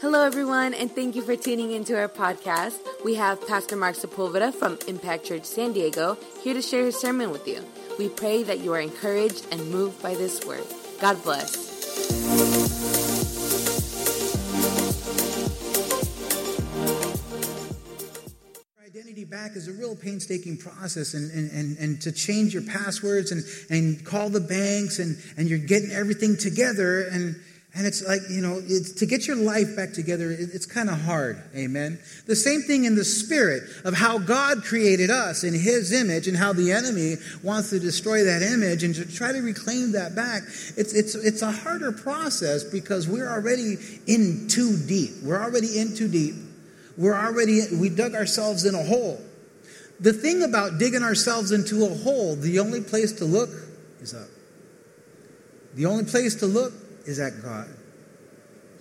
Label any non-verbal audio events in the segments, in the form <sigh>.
Hello, everyone, and thank you for tuning into our podcast. We have Pastor Mark Sepulveda from Impact Church San Diego here to share his sermon with you. We pray that you are encouraged and moved by this word. God bless. identity back is a real painstaking process and, and, and, and, to change your passwords and, and call the banks and, and you're getting everything together and and it's like, you know, to get your life back together, it's kind of hard. Amen. The same thing in the spirit of how God created us in his image and how the enemy wants to destroy that image and to try to reclaim that back. It's, it's, it's a harder process because we're already in too deep. We're already in too deep. We're already, we dug ourselves in a hole. The thing about digging ourselves into a hole, the only place to look is up. The only place to look is at God.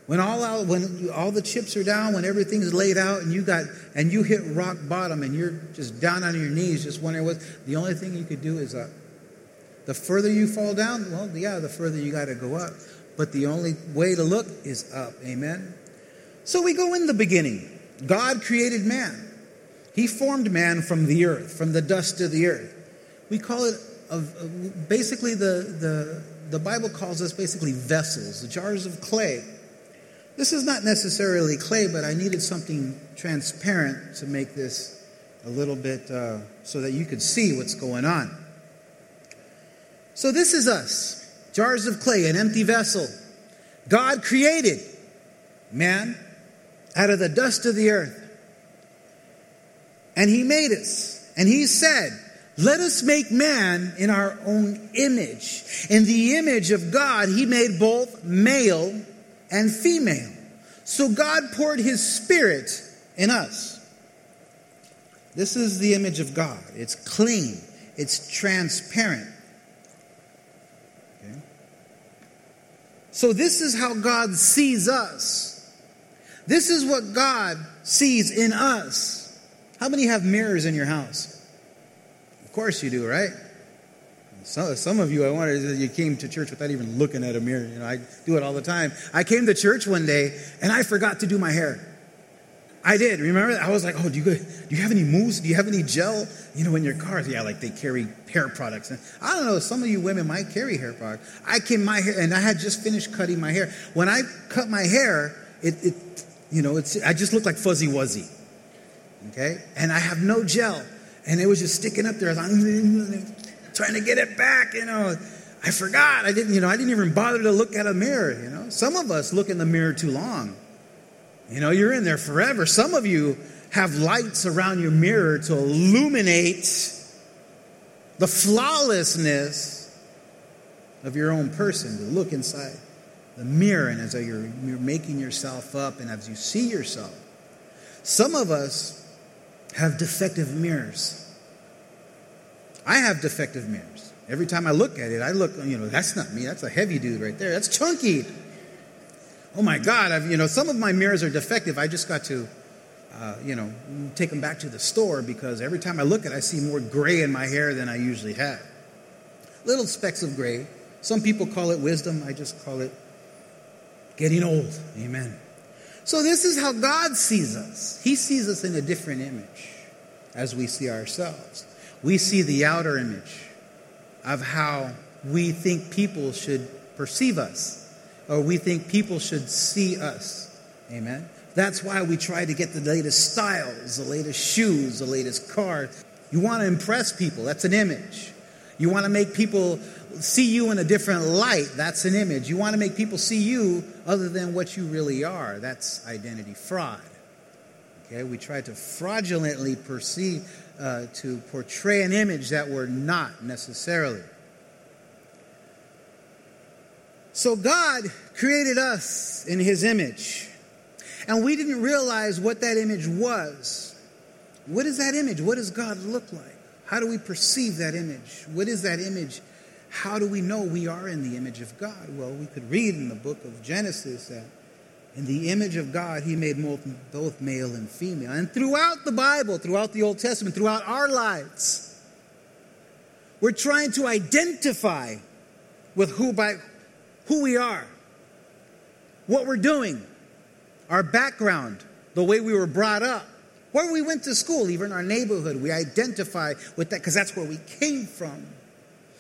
When all out, when all the chips are down, when everything's laid out, and you got and you hit rock bottom, and you're just down on your knees, just wondering what the only thing you could do is up. The further you fall down, well, yeah, the further you got to go up. But the only way to look is up. Amen. So we go in the beginning. God created man. He formed man from the earth, from the dust of the earth. We call it basically the, the the Bible calls us basically vessels, jars of clay. This is not necessarily clay, but I needed something transparent to make this a little bit uh, so that you could see what's going on. So, this is us jars of clay, an empty vessel. God created man out of the dust of the earth. And He made us. And He said, let us make man in our own image. In the image of God, he made both male and female. So God poured his spirit in us. This is the image of God. It's clean, it's transparent. Okay? So, this is how God sees us. This is what God sees in us. How many have mirrors in your house? Of course you do, right? Some, some of you, I wanted you came to church without even looking at a mirror. You know, I do it all the time. I came to church one day and I forgot to do my hair. I did. Remember? I was like, "Oh, do you do you have any mousse? Do you have any gel? You know, in your cars? Yeah, like they carry hair products. And I don't know. Some of you women might carry hair products. I came my hair, and I had just finished cutting my hair. When I cut my hair, it, it you know, it's I just look like fuzzy wuzzy. Okay, and I have no gel and it was just sticking up there. <laughs> Trying to get it back, you know. I forgot. I didn't, you know, I didn't even bother to look at a mirror, you know. Some of us look in the mirror too long. You know, you're in there forever. Some of you have lights around your mirror to illuminate the flawlessness of your own person, to look inside the mirror and as you're, you're making yourself up and as you see yourself. Some of us have defective mirrors. I have defective mirrors. Every time I look at it, I look, you know, that's not me. That's a heavy dude right there. That's chunky. Oh my God, I've, you know, some of my mirrors are defective. I just got to, uh, you know, take them back to the store because every time I look at it, I see more gray in my hair than I usually have. Little specks of gray. Some people call it wisdom. I just call it getting old. Amen. So, this is how God sees us. He sees us in a different image as we see ourselves. We see the outer image of how we think people should perceive us, or we think people should see us. Amen. That's why we try to get the latest styles, the latest shoes, the latest cars. You want to impress people. That's an image. You want to make people see you in a different light. That's an image. You want to make people see you other than what you really are. That's identity fraud. Okay, we try to fraudulently perceive, uh, to portray an image that we're not necessarily. So God created us in His image, and we didn't realize what that image was. What is that image? What does God look like? How do we perceive that image? What is that image? How do we know we are in the image of God? Well, we could read in the book of Genesis that in the image of God, He made both male and female. And throughout the Bible, throughout the Old Testament, throughout our lives, we're trying to identify with who by who we are, what we're doing, our background, the way we were brought up, where we went to school, even our neighborhood. We identify with that because that's where we came from.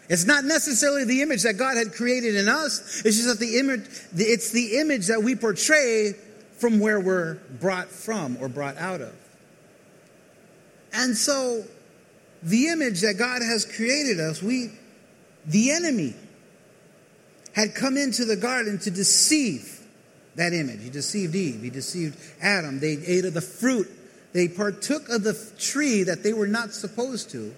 It's not necessarily the image that God had created in us. It's just that the image, it's the image that we portray from where we're brought from or brought out of. And so, the image that God has created us, we, the enemy, had come into the garden to deceive that image. He deceived Eve, he deceived Adam. They ate of the fruit, they partook of the tree that they were not supposed to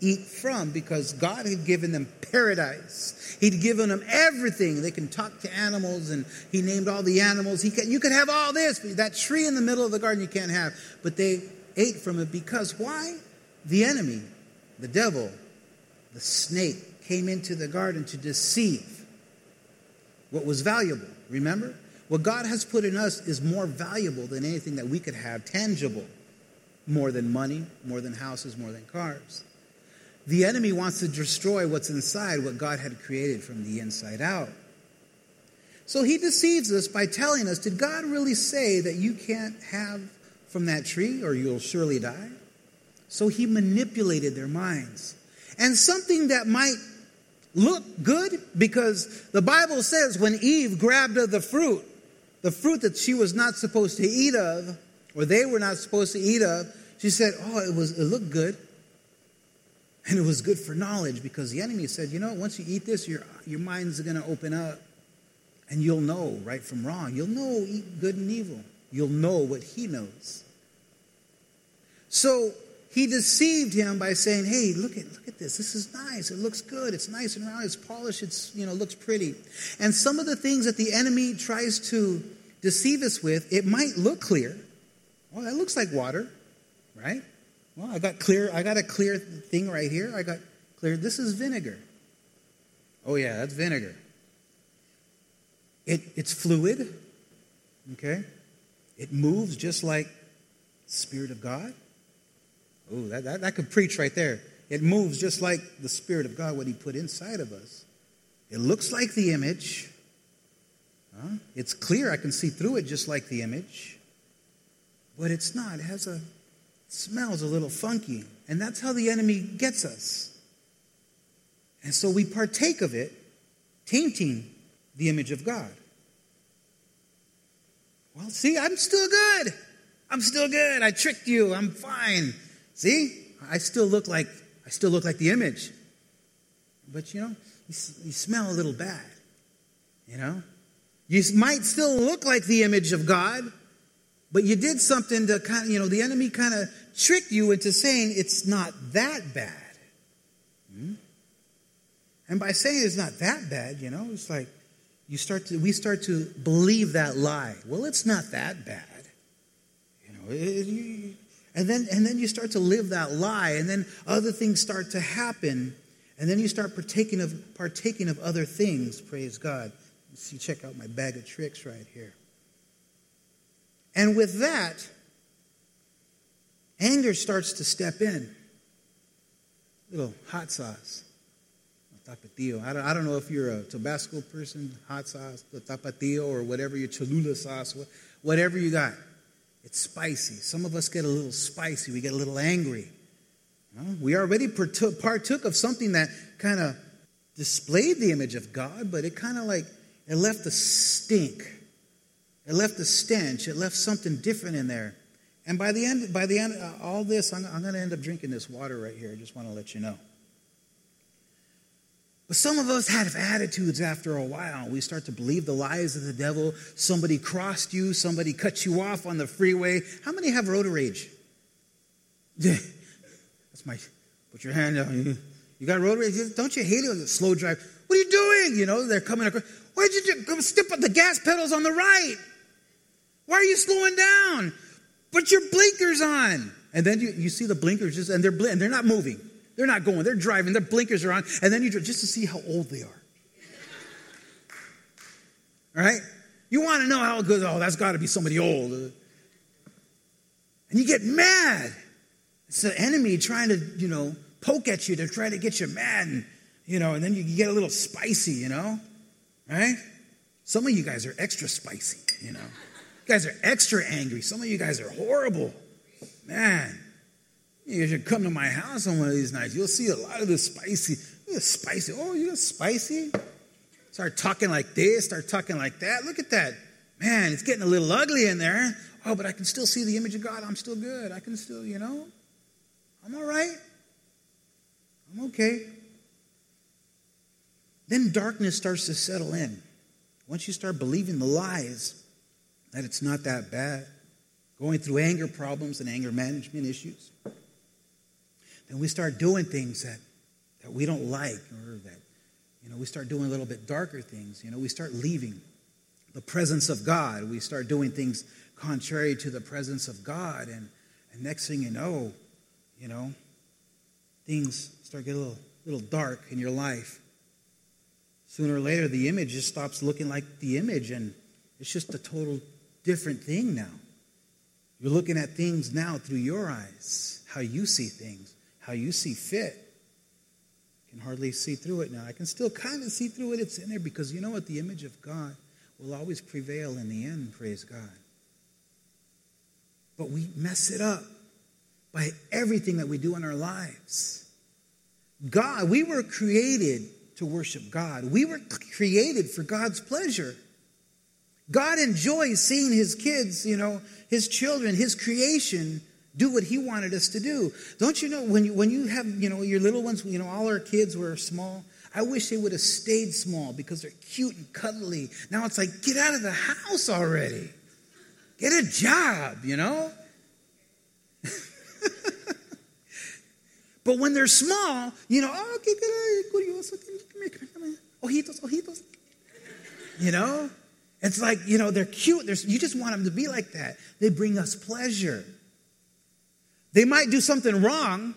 eat from because God had given them paradise. He'd given them everything. They can talk to animals, and He named all the animals. He can, you could have all this, but that tree in the middle of the garden you can't have. But they ate from it because why? The enemy, the devil, the snake came into the garden to deceive what was valuable. Remember? What God has put in us is more valuable than anything that we could have, tangible, more than money, more than houses, more than cars. The enemy wants to destroy what's inside, what God had created from the inside out. So he deceives us by telling us Did God really say that you can't have from that tree or you'll surely die? So he manipulated their minds. And something that might look good, because the Bible says when Eve grabbed of the fruit, the fruit that she was not supposed to eat of, or they were not supposed to eat of, she said, Oh, it was it looked good. And it was good for knowledge because the enemy said, you know, once you eat this, your, your mind's going to open up and you'll know right from wrong. You'll know good and evil. You'll know what he knows. So he deceived him by saying, hey, look at, look at this. This is nice. It looks good. It's nice and round. It's polished. It's, you know, looks pretty. And some of the things that the enemy tries to deceive us with, it might look clear. Well, that looks like water, right? Well, I got clear, I got a clear thing right here. I got clear. This is vinegar. Oh yeah, that's vinegar. It, it's fluid. Okay? It moves just like Spirit of God. Oh, that, that, that could preach right there. It moves just like the Spirit of God, what He put inside of us. It looks like the image. Huh? It's clear. I can see through it just like the image. But it's not. It has a smells a little funky. And that's how the enemy gets us. And so we partake of it, tainting the image of God. Well, see, I'm still good. I'm still good. I tricked you. I'm fine. See? I still look like I still look like the image. But you know, you, you smell a little bad. You know? You might still look like the image of God, but you did something to kind of, you know, the enemy kind of tricked you into saying it's not that bad. Hmm? And by saying it's not that bad, you know, it's like you start to, we start to believe that lie. Well, it's not that bad. You know, it, you, and then, and then you start to live that lie, and then other things start to happen, and then you start partaking of, partaking of other things, praise God. See, check out my bag of tricks right here. And with that, anger starts to step in. Little hot sauce. Tapatio. I don't, I don't know if you're a Tabasco person, hot sauce, the tapatio, or whatever your Cholula sauce, whatever you got. It's spicy. Some of us get a little spicy. We get a little angry. You know, we already partook, partook of something that kind of displayed the image of God, but it kind of like, it left a stink. It left a stench. It left something different in there. And by the end, by the end, uh, all this, I'm, I'm going to end up drinking this water right here. I just want to let you know. But some of us have attitudes after a while. We start to believe the lies of the devil. Somebody crossed you, somebody cut you off on the freeway. How many have road rage? <laughs> That's my, put your hand down. You, got road rage? Don't you hate it? The Slow drive. What are you doing? You know, they're coming across. Why'd you do? Step on the gas pedals on the right. Why are you slowing down? Put your blinkers on. And then you, you see the blinkers just, and they're, and they're not moving. They're not going. They're driving. Their blinkers are on. And then you just to see how old they are. Right? You want to know how good, oh, that's got to be somebody old. And you get mad. It's the enemy trying to, you know, poke at you to try to get you mad. And, you know, and then you get a little spicy, you know? Right? Some of you guys are extra spicy, you know? You guys are extra angry. Some of you guys are horrible. Man, you should come to my house on one of these nights. You'll see a lot of the spicy. Spicy. Oh, you got spicy? Start talking like this, start talking like that. Look at that. Man, it's getting a little ugly in there. Oh, but I can still see the image of God. I'm still good. I can still, you know, I'm all right. I'm okay. Then darkness starts to settle in. Once you start believing the lies that it's not that bad, going through anger problems and anger management issues, then we start doing things that, that we don't like or that, you know, we start doing a little bit darker things. You know, we start leaving the presence of God. We start doing things contrary to the presence of God. And, and next thing you know, you know, things start getting a little, little dark in your life. Sooner or later, the image just stops looking like the image, and it's just a total different thing now. You're looking at things now through your eyes, how you see things, how you see fit. I can hardly see through it now. I can still kind of see through it. It's in there because you know what? The image of God will always prevail in the end, praise God. But we mess it up by everything that we do in our lives. God, we were created to worship God. We were created for God's pleasure. God enjoys seeing his kids, you know, his children, his creation do what he wanted us to do. Don't you know when you, when you have, you know, your little ones, you know, all our kids were small. I wish they would have stayed small because they're cute and cuddly. Now it's like, get out of the house already. Get a job, you know? <laughs> but when they're small, you know, oh, okay, curioso, ojitos, ojitos. You know? It's like, you know, they're cute. They're, you just want them to be like that. They bring us pleasure. They might do something wrong,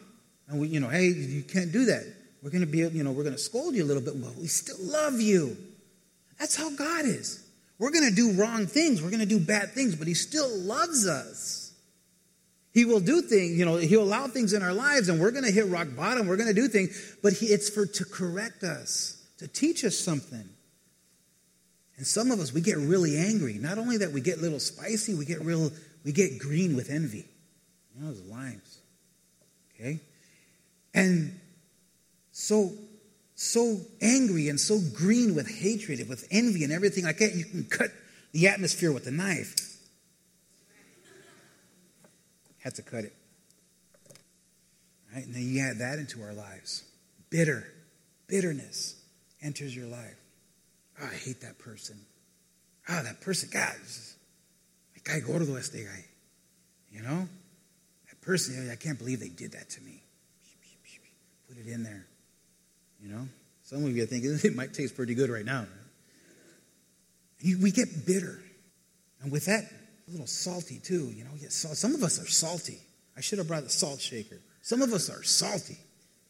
and we, you know, hey, you can't do that. We're going to be, you know, we're going to scold you a little bit, but we still love you. That's how God is. We're going to do wrong things. We're going to do bad things, but He still loves us. He will do things, you know, He'll allow things in our lives, and we're going to hit rock bottom. We're going to do things, but he, it's for to correct us, to teach us something. And some of us, we get really angry. Not only that we get a little spicy, we get real, we get green with envy. Those limes. Okay? And so so angry and so green with hatred, with envy and everything like that, you can cut the atmosphere with a knife. Had to cut it. Right? And then you add that into our lives. Bitter, bitterness enters your life. Oh, I hate that person. Oh, that person, God, me cae gordo este guy. You know? That person, I can't believe they did that to me. Put it in there. You know, some of you are thinking <laughs> it might taste pretty good right now. We get bitter. And with that, a little salty too. You know, some of us are salty. I should have brought the salt shaker. Some of us are salty.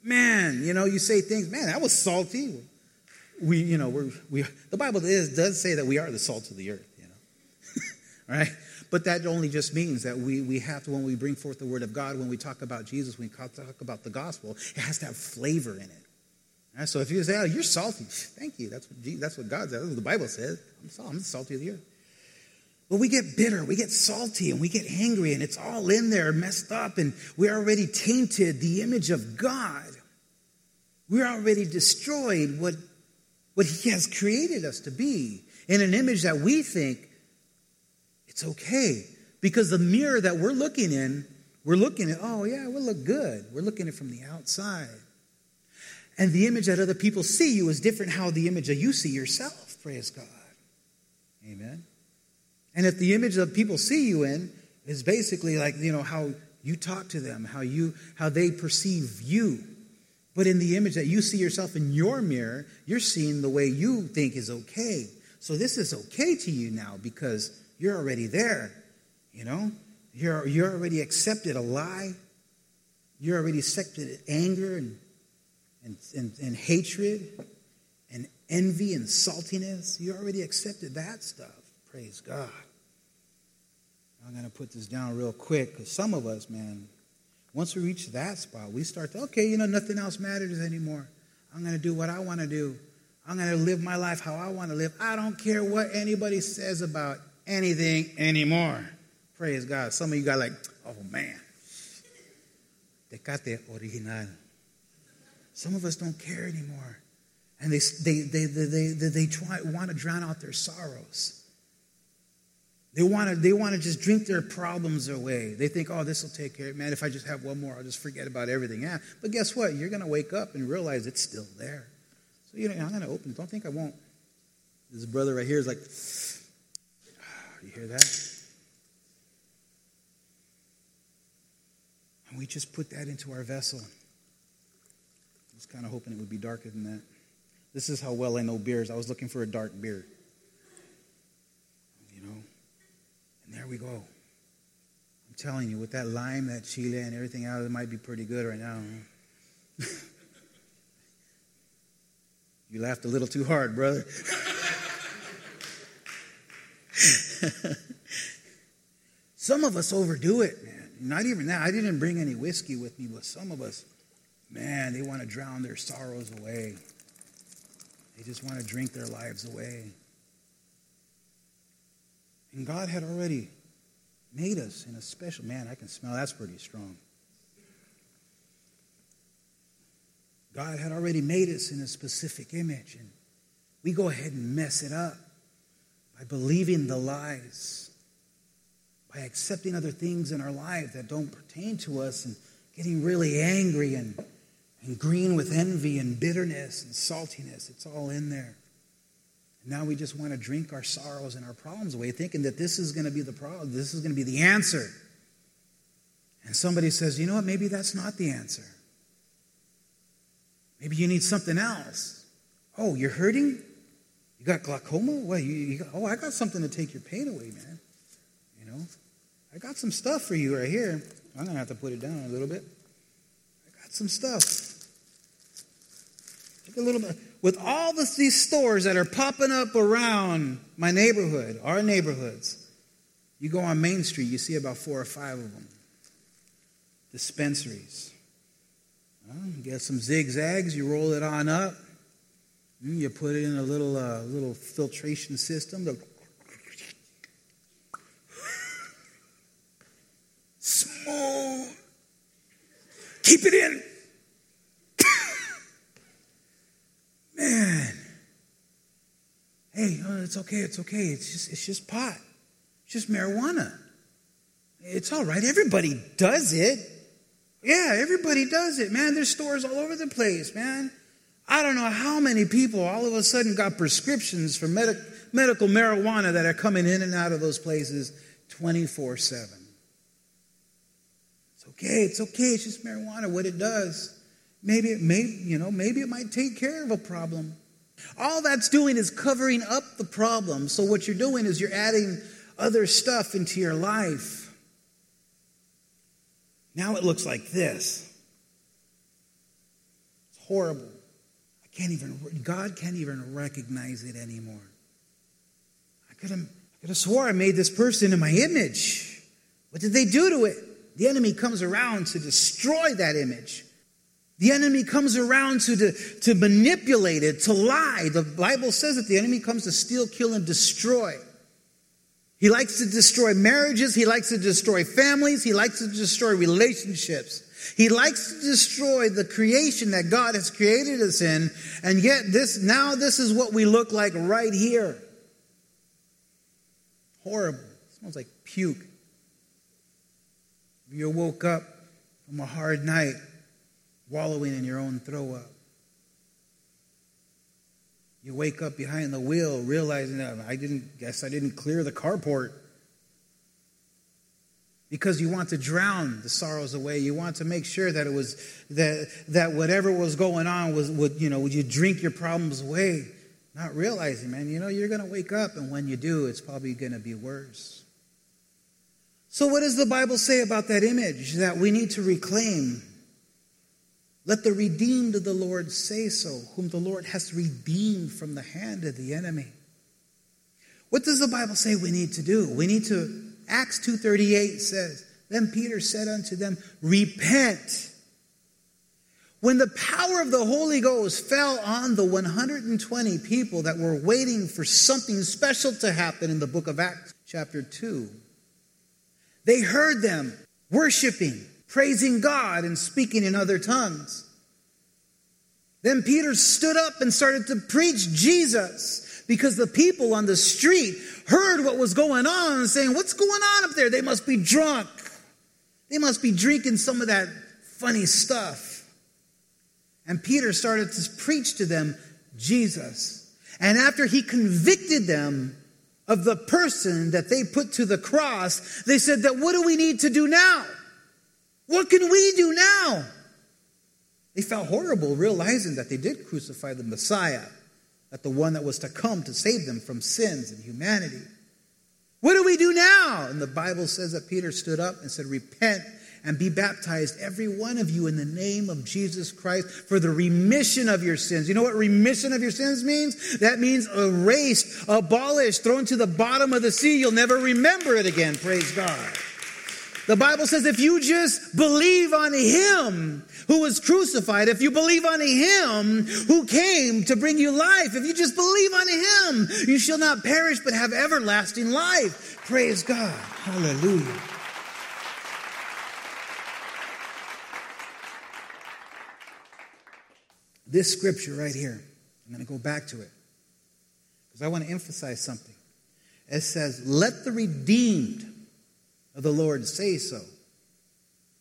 Man, you know, you say things, man, that was salty. We, you know, we're, we, the Bible is, does say that we are the salt of the earth, you. Right? But that only just means that we, we have to, when we bring forth the word of God, when we talk about Jesus, when we talk about the gospel, it has to have flavor in it. Right, so if you say, oh, you're salty, thank you. That's what, Jesus, that's what God says. That's what the Bible says. I'm, salty. I'm salty of the earth. But we get bitter, we get salty, and we get angry, and it's all in there, messed up, and we're already tainted the image of God. We're already destroyed what, what He has created us to be in an image that we think it's okay. Because the mirror that we're looking in, we're looking at, oh, yeah, we look good. We're looking at it from the outside. And the image that other people see you is different how the image that you see yourself. Praise God. Amen. And if the image that people see you in is basically like, you know, how you talk to them, how you how they perceive you. But in the image that you see yourself in your mirror, you're seeing the way you think is okay. So this is okay to you now because you're already there. You know? You're, you're already accepted a lie. You're already accepted anger and and, and, and hatred and envy and saltiness. You already accepted that stuff. Praise God. I'm going to put this down real quick because some of us, man, once we reach that spot, we start to, okay, you know, nothing else matters anymore. I'm going to do what I want to do. I'm going to live my life how I want to live. I don't care what anybody says about anything anymore. Praise God. Some of you got like, oh man, Tecate original. Some of us don't care anymore. And they, they, they, they, they, they try, want to drown out their sorrows. They want to they want to just drink their problems away. They think, oh, this will take care of it. Man, if I just have one more, I'll just forget about everything. Yeah. But guess what? You're going to wake up and realize it's still there. So, you know, I'm going to open. Don't think I won't. This brother right here is like, you hear that? And we just put that into our vessel. I was kind of hoping it would be darker than that. This is how well I know beers. I was looking for a dark beer. You know? And there we go. I'm telling you, with that lime, that chile, and everything out, it might be pretty good right now. <laughs> you laughed a little too hard, brother. <laughs> <laughs> some of us overdo it, man. Not even that. I didn't bring any whiskey with me, but some of us, man, they want to drown their sorrows away. They just want to drink their lives away. And God had already made us in a special man. I can smell that's pretty strong. God had already made us in a specific image, and we go ahead and mess it up by believing the lies, by accepting other things in our life that don't pertain to us, and getting really angry and, and green with envy and bitterness and saltiness. It's all in there. And now we just want to drink our sorrows and our problems away, thinking that this is going to be the problem, this is going to be the answer. And somebody says, you know what, maybe that's not the answer. Maybe you need something else. Oh, you're hurting? You got glaucoma? Well, you, you got, oh, I got something to take your pain away, man. You know, I got some stuff for you right here. I'm going to have to put it down a little bit. I got some stuff. Take a little bit. With all these stores that are popping up around my neighborhood, our neighborhoods, you go on Main Street, you see about four or five of them. Dispensaries. Well, get some zigzags, you roll it on up. You put it in a little uh, little filtration system. The Smooth. Keep it in. Man. Hey, it's okay. It's okay. It's just it's just pot. It's just marijuana. It's all right. Everybody does it. Yeah, everybody does it, man. There's stores all over the place, man. I don't know how many people all of a sudden got prescriptions for med- medical marijuana that are coming in and out of those places 24 7. It's okay, it's okay, it's just marijuana, what it does. Maybe it may, you know, maybe it might take care of a problem. All that's doing is covering up the problem. So what you're doing is you're adding other stuff into your life. Now it looks like this. It's horrible can't even, God can't even recognize it anymore. I could have, I could have swore I made this person in my image. What did they do to it? The enemy comes around to destroy that image. The enemy comes around to, to, to manipulate it, to lie. The Bible says that the enemy comes to steal, kill, and destroy. He likes to destroy marriages. He likes to destroy families. He likes to destroy relationships. He likes to destroy the creation that God has created us in, and yet this now this is what we look like right here. Horrible. It smells like puke. You woke up from a hard night wallowing in your own throw up. You wake up behind the wheel realizing that I didn't guess I didn't clear the carport because you want to drown the sorrows away. You want to make sure that it was that that whatever was going on was would you know would you drink your problems away, not realizing, man, you know you're going to wake up, and when you do, it's probably going to be worse. So, what does the Bible say about that image that we need to reclaim? Let the redeemed of the Lord say so, whom the Lord has redeemed from the hand of the enemy. What does the Bible say we need to do? We need to Acts 2:38 says, "Then Peter said unto them, repent." When the power of the Holy Ghost fell on the 120 people that were waiting for something special to happen in the book of Acts, chapter 2. They heard them worshiping, praising God, and speaking in other tongues. Then Peter stood up and started to preach Jesus because the people on the street heard what was going on saying, What's going on up there? They must be drunk. They must be drinking some of that funny stuff. And Peter started to preach to them Jesus. And after he convicted them of the person that they put to the cross, they said that what do we need to do now? What can we do now? They felt horrible realizing that they did crucify the Messiah, that the one that was to come to save them from sins and humanity. What do we do now? And the Bible says that Peter stood up and said, Repent and be baptized, every one of you, in the name of Jesus Christ for the remission of your sins. You know what remission of your sins means? That means erased, abolished, thrown to the bottom of the sea. You'll never remember it again. Praise God. The Bible says if you just believe on Him who was crucified, if you believe on Him who came to bring you life, if you just believe on Him, you shall not perish but have everlasting life. Praise God. Hallelujah. This scripture right here, I'm going to go back to it because I want to emphasize something. It says, Let the redeemed of the Lord say so.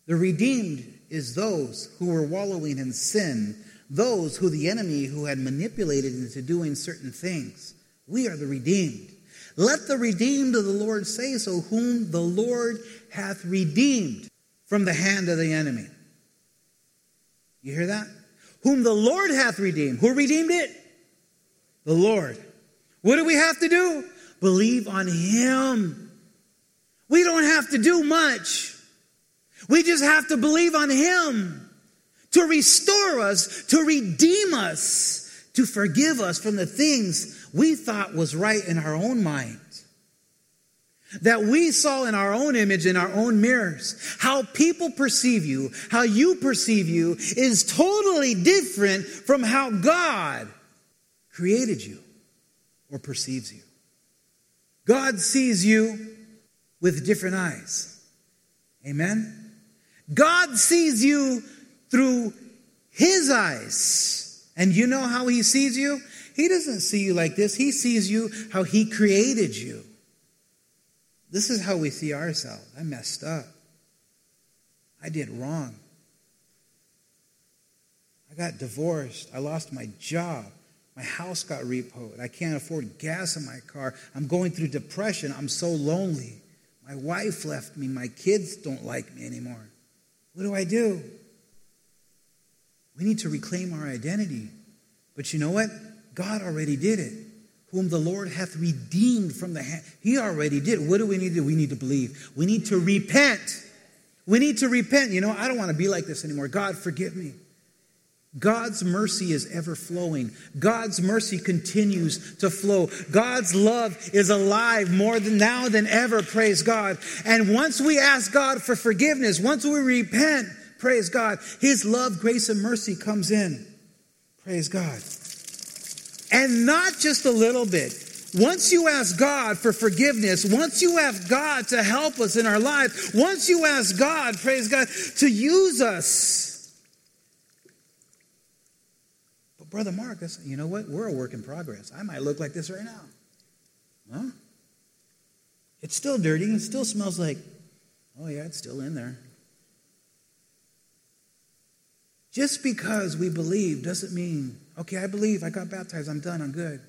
The redeemed is those who were wallowing in sin, those who the enemy who had manipulated into doing certain things. We are the redeemed. Let the redeemed of the Lord say so, whom the Lord hath redeemed from the hand of the enemy. You hear that? Whom the Lord hath redeemed. Who redeemed it? The Lord. What do we have to do? Believe on Him. We don't have to do much. We just have to believe on Him to restore us, to redeem us, to forgive us from the things we thought was right in our own mind. That we saw in our own image, in our own mirrors. How people perceive you, how you perceive you is totally different from how God created you or perceives you. God sees you with different eyes. Amen? God sees you through His eyes. And you know how He sees you? He doesn't see you like this. He sees you how He created you. This is how we see ourselves. I messed up. I did wrong. I got divorced. I lost my job. My house got repoed. I can't afford gas in my car. I'm going through depression. I'm so lonely. My wife left me. My kids don't like me anymore. What do I do? We need to reclaim our identity. But you know what? God already did it. Whom the Lord hath redeemed from the hand. He already did. What do we need to do? We need to believe. We need to repent. We need to repent. You know, I don't want to be like this anymore. God, forgive me. God's mercy is ever flowing. God's mercy continues to flow. God's love is alive more than now than ever, praise God. And once we ask God for forgiveness, once we repent, praise God, His love, grace, and mercy comes in. Praise God. And not just a little bit. Once you ask God for forgiveness, once you ask God to help us in our life, once you ask God, praise God, to use us, Brother Marcus, you know what? We're a work in progress. I might look like this right now. Huh? It's still dirty. It still smells like, oh, yeah, it's still in there. Just because we believe doesn't mean, okay, I believe, I got baptized, I'm done, I'm good.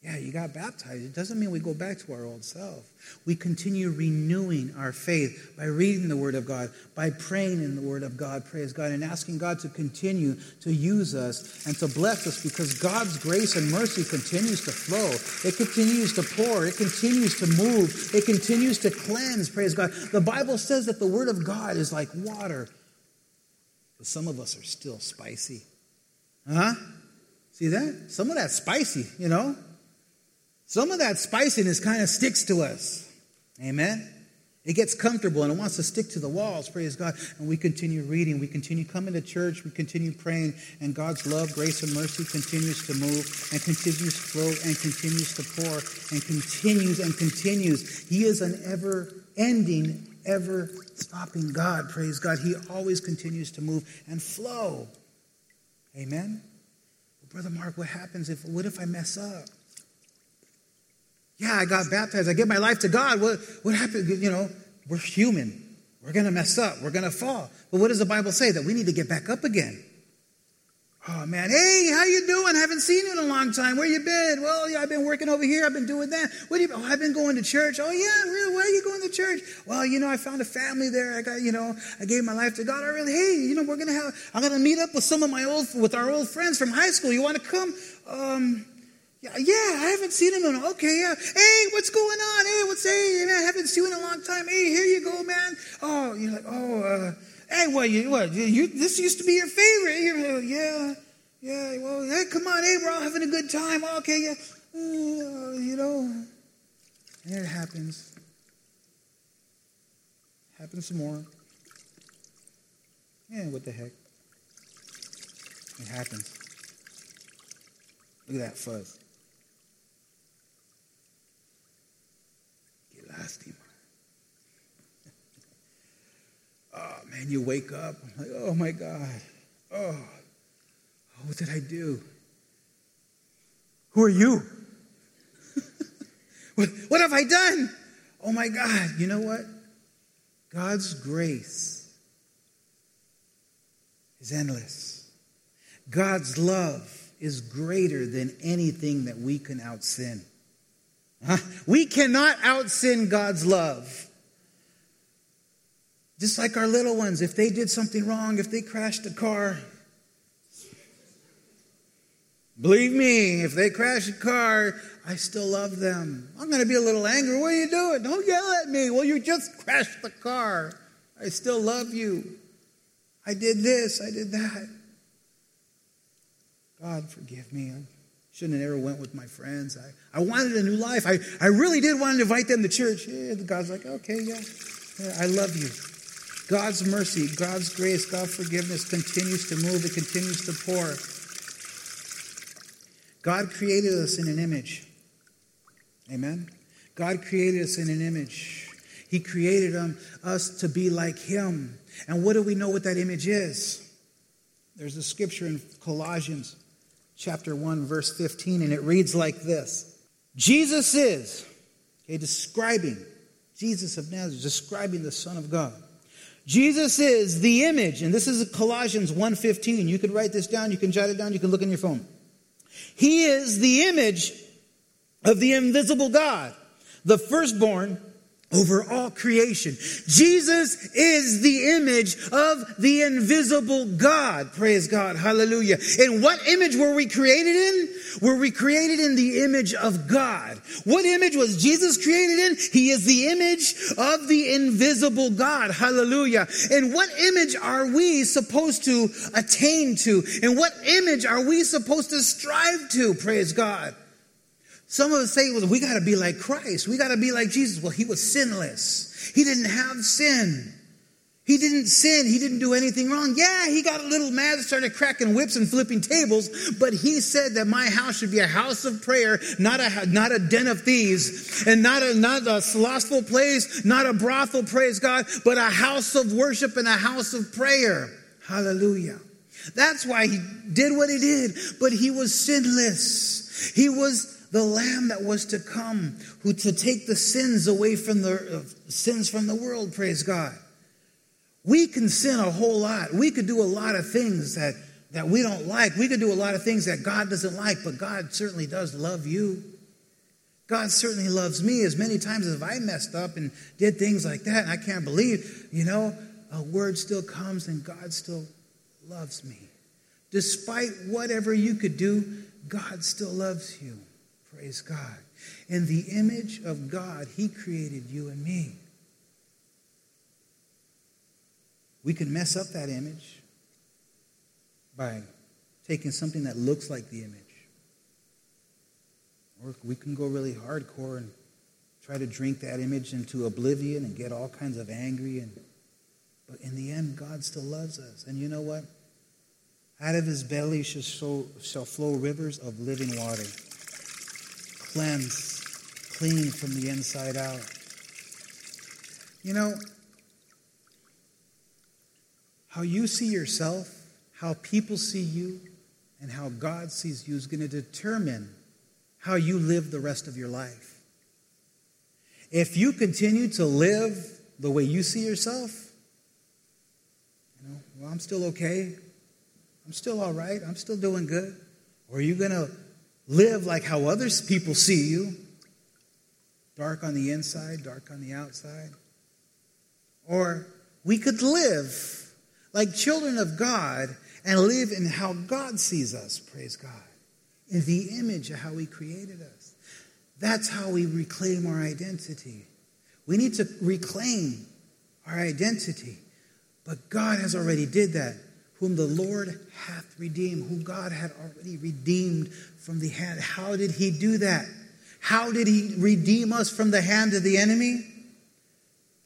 Yeah, you got baptized. It doesn't mean we go back to our old self. We continue renewing our faith by reading the Word of God, by praying in the Word of God, praise God, and asking God to continue to use us and to bless us because God's grace and mercy continues to flow. It continues to pour. It continues to move. It continues to cleanse, praise God. The Bible says that the Word of God is like water, but some of us are still spicy. Huh? See that? Some of that's spicy, you know? Some of that spiciness kind of sticks to us. Amen? It gets comfortable and it wants to stick to the walls, praise God. And we continue reading, we continue coming to church, we continue praying, and God's love, grace, and mercy continues to move and continues to flow and continues to pour and continues and continues. He is an ever ending, ever stopping God, praise God. He always continues to move and flow. Amen? Brother Mark, what happens if, what if I mess up? Yeah, I got baptized. I give my life to God. What, what happened? You know, we're human. We're going to mess up. We're going to fall. But what does the Bible say? That we need to get back up again. Oh man, hey, how you doing? Haven't seen you in a long time. Where you been? Well, yeah, I've been working over here. I've been doing that. What do you? Oh, I've been going to church. Oh yeah, really? Why are you going to church? Well, you know, I found a family there. I got, you know, I gave my life to God. I really, hey, you know, we're gonna have. I'm gonna meet up with some of my old, with our old friends from high school. You want to come? Um, yeah, yeah, I haven't seen him in okay, yeah. Hey, what's going on? Hey, what's hey, man, I haven't seen you in a long time. Hey, here you go, man. Oh, you're like, oh, uh, hey, what you what you this used to be your favorite. You're like, yeah, yeah, well, hey, come on, hey, we're all having a good time. Okay, yeah. Uh, you know. And it happens. Happens some more. Yeah, what the heck? It happens. Look at that fuzz. Lástima. <laughs> Oh, man, you wake up, I'm like, oh my God. Oh, oh what did I do? Who are you? <laughs> what, what have I done? Oh my God. You know what? God's grace is endless. God's love is greater than anything that we can out sin. We cannot out sin God's love. Just like our little ones, if they did something wrong, if they crashed a car, believe me, if they crash a car, I still love them. I'm going to be a little angry. What are you doing? Don't yell at me. Well, you just crashed the car. I still love you. I did this, I did that. God, forgive me. Shouldn't have ever went with my friends. I, I wanted a new life. I, I really did want to invite them to church. Yeah, God's like, okay, yeah, yeah, I love you. God's mercy, God's grace, God's forgiveness continues to move. It continues to pour. God created us in an image. Amen. God created us in an image. He created um, us to be like Him. And what do we know what that image is? There's a scripture in Colossians chapter 1, verse 15, and it reads like this Jesus is, okay, describing Jesus of Nazareth, describing the Son of God. Jesus is the image, and this is Colossians 1:15. You can write this down, you can jot it down, you can look on your phone. He is the image of the invisible God, the firstborn over all creation. Jesus is the image of the invisible God. Praise God. Hallelujah. In what image were we created in? Were we created in the image of God? What image was Jesus created in? He is the image of the invisible God. Hallelujah. And what image are we supposed to attain to? And what image are we supposed to strive to? Praise God. Some of us say, well, we got to be like Christ. We got to be like Jesus. Well, he was sinless. He didn't have sin. He didn't sin. He didn't do anything wrong. Yeah, he got a little mad, started cracking whips and flipping tables, but he said that my house should be a house of prayer, not a, not a den of thieves, and not a, not a slothful place, not a brothel, praise God, but a house of worship and a house of prayer. Hallelujah. That's why he did what he did, but he was sinless. He was the lamb that was to come who to take the sins away from the uh, sins from the world praise god. We can sin a whole lot. We could do a lot of things that that we don't like. We could do a lot of things that god doesn't like but god certainly does love you. God certainly loves me. As many times as i messed up and did things like that and i can't believe you know a word still comes and god still loves me. Despite whatever you could do god still loves you Praise God. In the image of God, He created you and me. We can mess up that image by taking something that looks like the image. Or we can go really hardcore and try to drink that image into oblivion and get all kinds of angry and but in the end God still loves us. And you know what? Out of his belly shall, shall flow rivers of living water. Cleanse, clean from the inside out. You know, how you see yourself, how people see you, and how God sees you is going to determine how you live the rest of your life. If you continue to live the way you see yourself, you know, well, I'm still okay. I'm still all right. I'm still doing good. Or are you going to live like how other people see you? Dark on the inside, dark on the outside. Or we could live like children of God and live in how God sees us, praise God, in the image of how He created us. That's how we reclaim our identity. We need to reclaim our identity. But God has already did that. Whom the Lord hath redeemed, whom God had already redeemed from the hand. How did he do that? How did he redeem us from the hand of the enemy?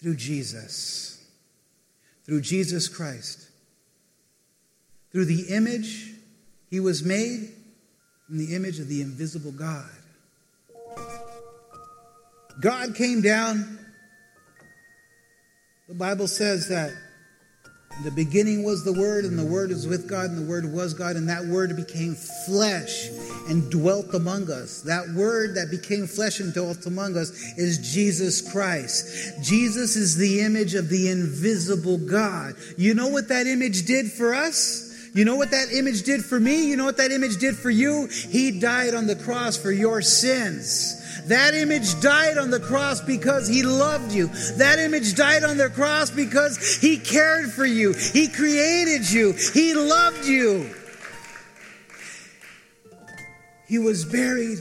Through Jesus. Through Jesus Christ. Through the image he was made from the image of the invisible God. God came down. The Bible says that the beginning was the Word, and the Word was with God, and the Word was God, and that Word became flesh and dwelt among us. That Word that became flesh and dwelt among us is Jesus Christ. Jesus is the image of the invisible God. You know what that image did for us? You know what that image did for me? You know what that image did for you? He died on the cross for your sins. That image died on the cross because he loved you. That image died on the cross because he cared for you. He created you. He loved you. He was buried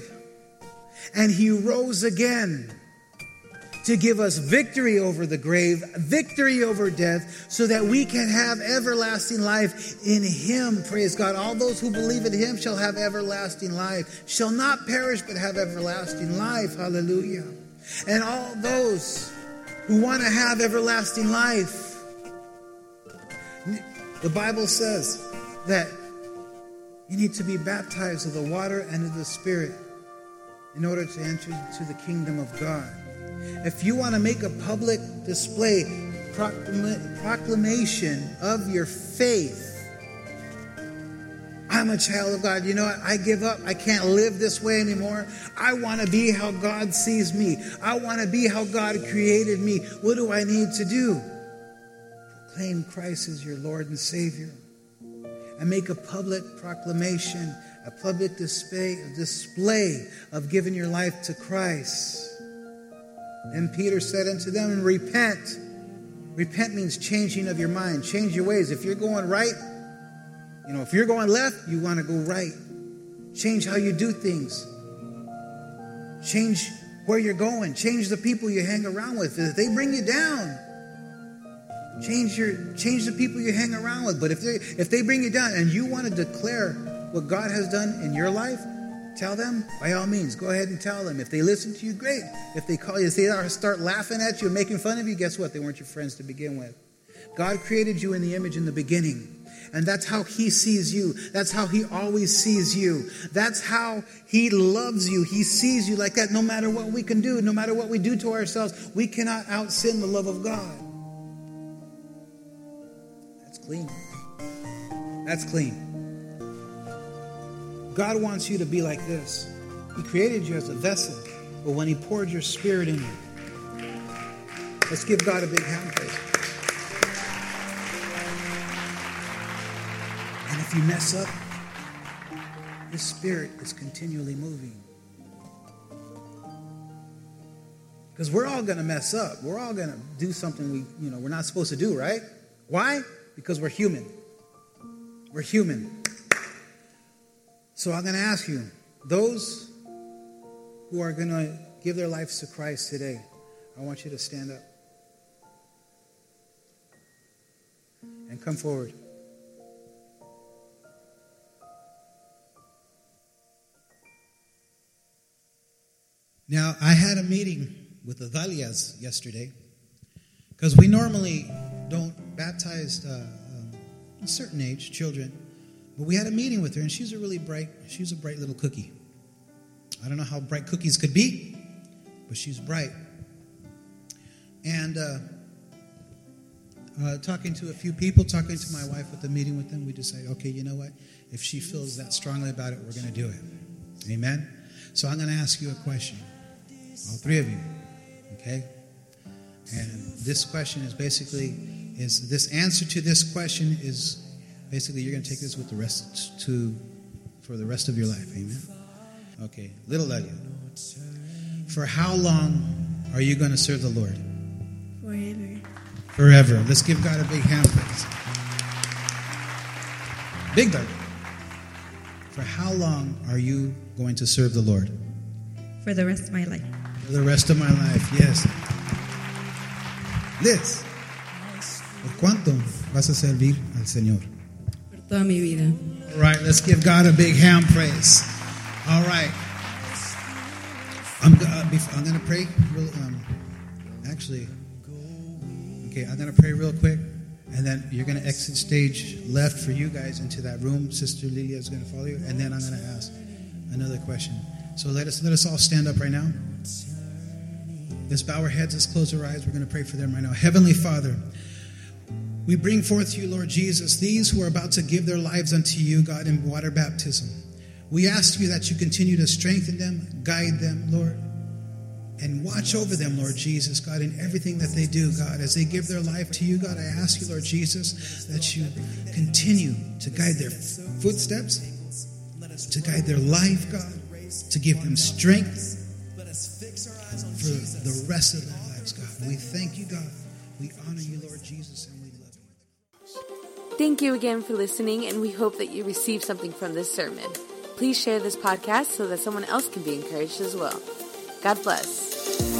and he rose again to give us victory over the grave, victory over death, so that we can have everlasting life in Him. Praise God. All those who believe in Him shall have everlasting life, shall not perish, but have everlasting life. Hallelujah. And all those who want to have everlasting life, the Bible says that you need to be baptized of the water and of the Spirit in order to enter into the kingdom of God. If you want to make a public display, proclamation of your faith, I'm a child of God. You know what? I give up. I can't live this way anymore. I want to be how God sees me. I want to be how God created me. What do I need to do? Proclaim Christ as your Lord and Savior. And make a public proclamation, a public display, display of giving your life to Christ. And Peter said unto them, Repent. Repent means changing of your mind, change your ways. If you're going right, you know, if you're going left, you want to go right. Change how you do things. Change where you're going. Change the people you hang around with. If they bring you down, change your change the people you hang around with. But if they if they bring you down and you want to declare what God has done in your life, Tell them, by all means, go ahead and tell them. If they listen to you, great. If they call you, if they start laughing at you and making fun of you, guess what? They weren't your friends to begin with. God created you in the image in the beginning. And that's how he sees you. That's how he always sees you. That's how he loves you. He sees you like that no matter what we can do, no matter what we do to ourselves. We cannot out sin the love of God. That's clean. That's clean. God wants you to be like this. He created you as a vessel, but when He poured your spirit in you, let's give God a big hand praise. And if you mess up, His spirit is continually moving. Because we're all going to mess up. We're all going to do something we, you know, we're not supposed to do, right? Why? Because we're human. We're human. So I'm going to ask you, those who are going to give their lives to Christ today, I want you to stand up and come forward. Now, I had a meeting with the Dalias yesterday because we normally don't baptize uh, um, a certain age children, but we had a meeting with her, and she's a really bright. She's a bright little cookie. I don't know how bright cookies could be, but she's bright. And uh, uh, talking to a few people, talking to my wife at the meeting with them, we decided, okay, you know what? If she feels that strongly about it, we're going to do it. Amen. So I'm going to ask you a question, all three of you. Okay. And this question is basically is this answer to this question is basically you're going to take this with the rest to for the rest of your life. Amen. Okay, little Elliot. For how long are you going to serve the Lord? Forever. Forever. Let's give God a big hand, please. Big Doug. For how long are you going to serve the Lord? For the rest of my life. For the rest of my life, yes. Liz, ¿por cuánto vas a servir al Señor? Toda mi vida. All right, let's give God a big hand praise. All right. I'm, uh, I'm going to pray. Real, um, actually, okay, I'm going to pray real quick, and then you're going to exit stage left for you guys into that room. Sister Lilia is going to follow you, and then I'm going to ask another question. So let us let us all stand up right now. Let's bow our heads. Let's close our eyes. We're going to pray for them right now. Heavenly Father. We bring forth to you, Lord Jesus, these who are about to give their lives unto you, God, in water baptism. We ask you that you continue to strengthen them, guide them, Lord, and watch over them, Lord Jesus, God, in everything that they do, God. As they give their life to you, God, I ask you, Lord Jesus, that you continue to guide their footsteps, to guide their life, God, to give them strength for the rest of their lives, God. We thank you, God. We honor you, Lord Jesus, Thank you again for listening, and we hope that you received something from this sermon. Please share this podcast so that someone else can be encouraged as well. God bless.